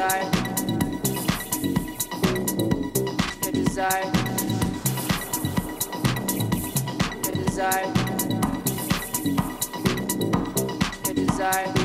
desire, your desire, your desire, your desire.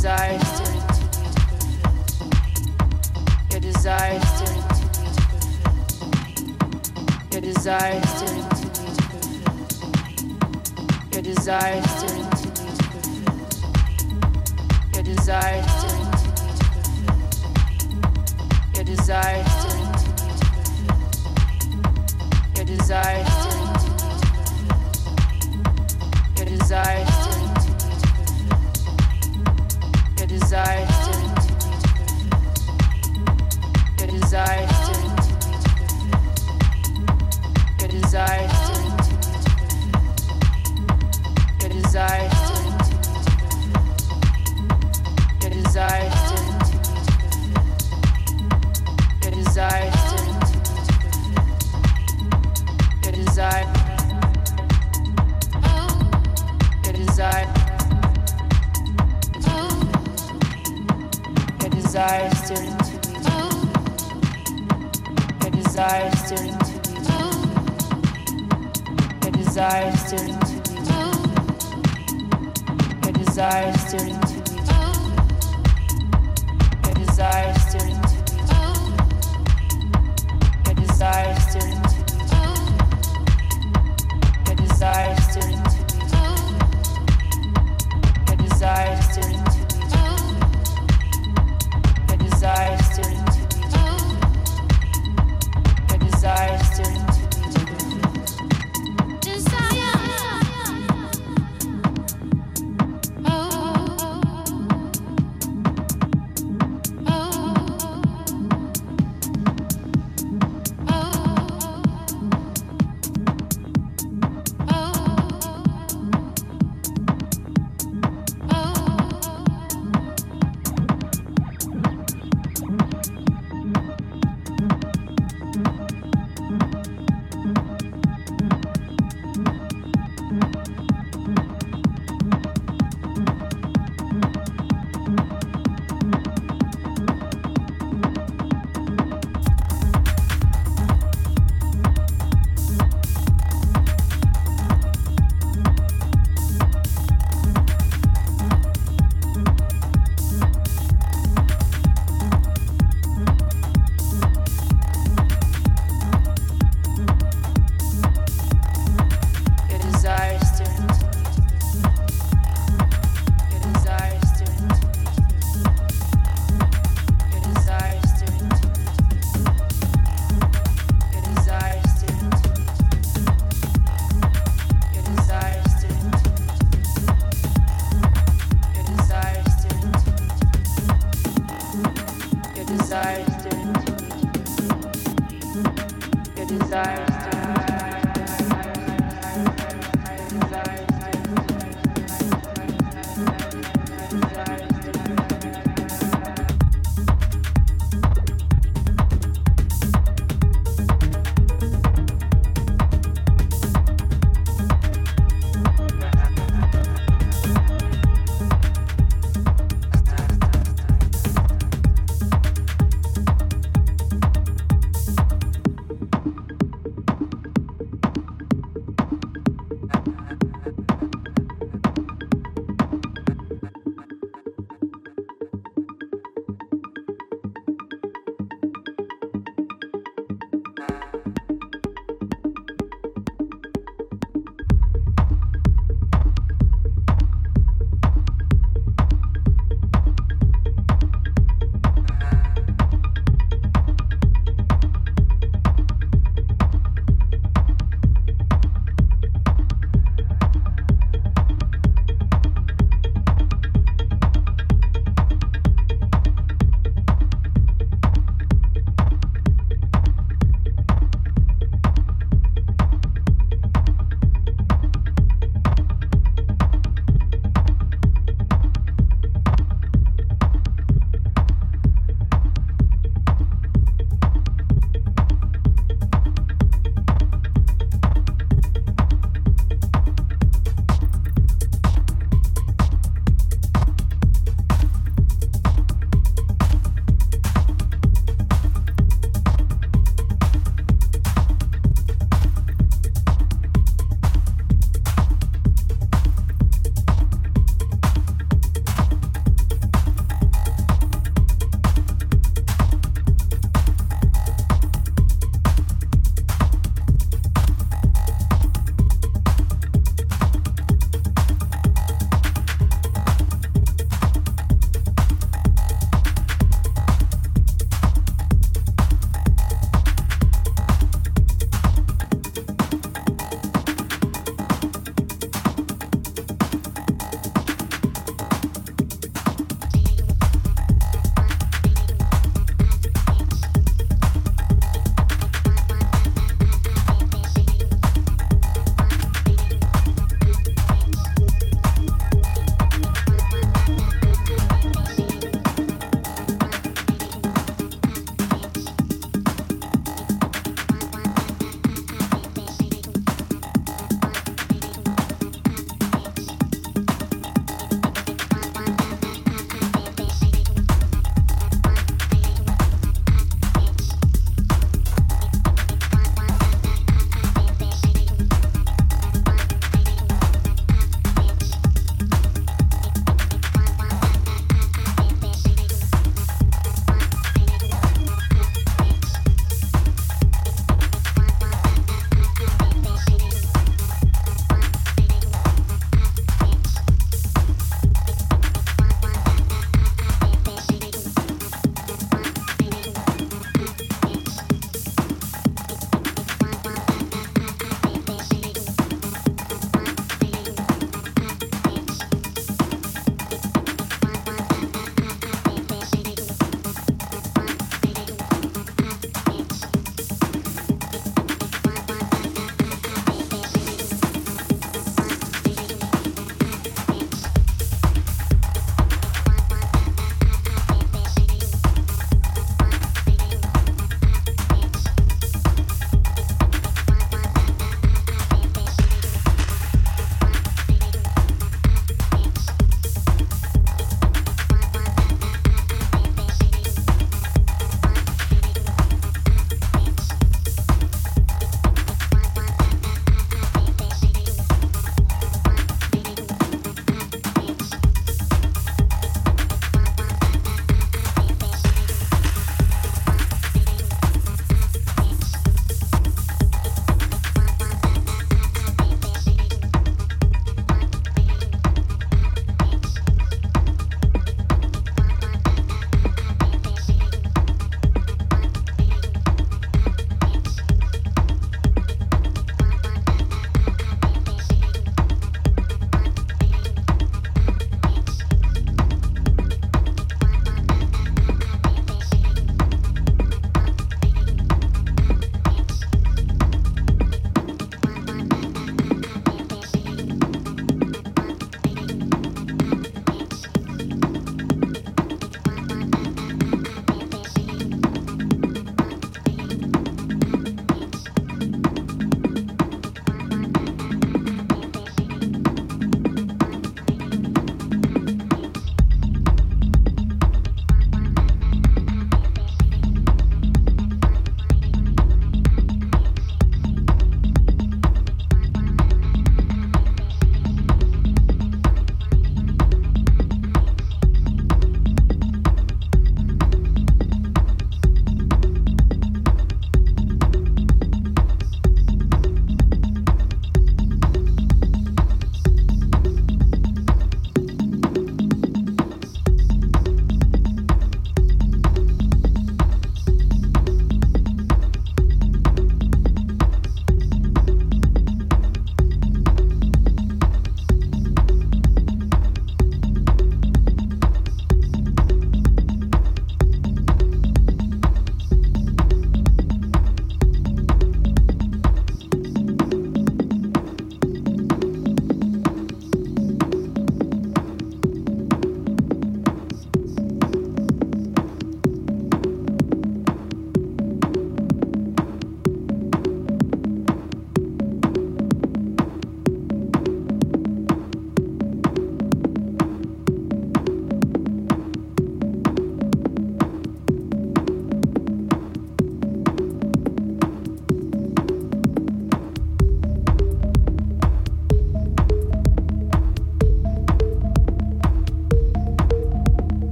Your desires turn into music Your desires turn into music Your desires turn into music Your desires turn into music Your desires turn into music Your desires turn into music Your desires desire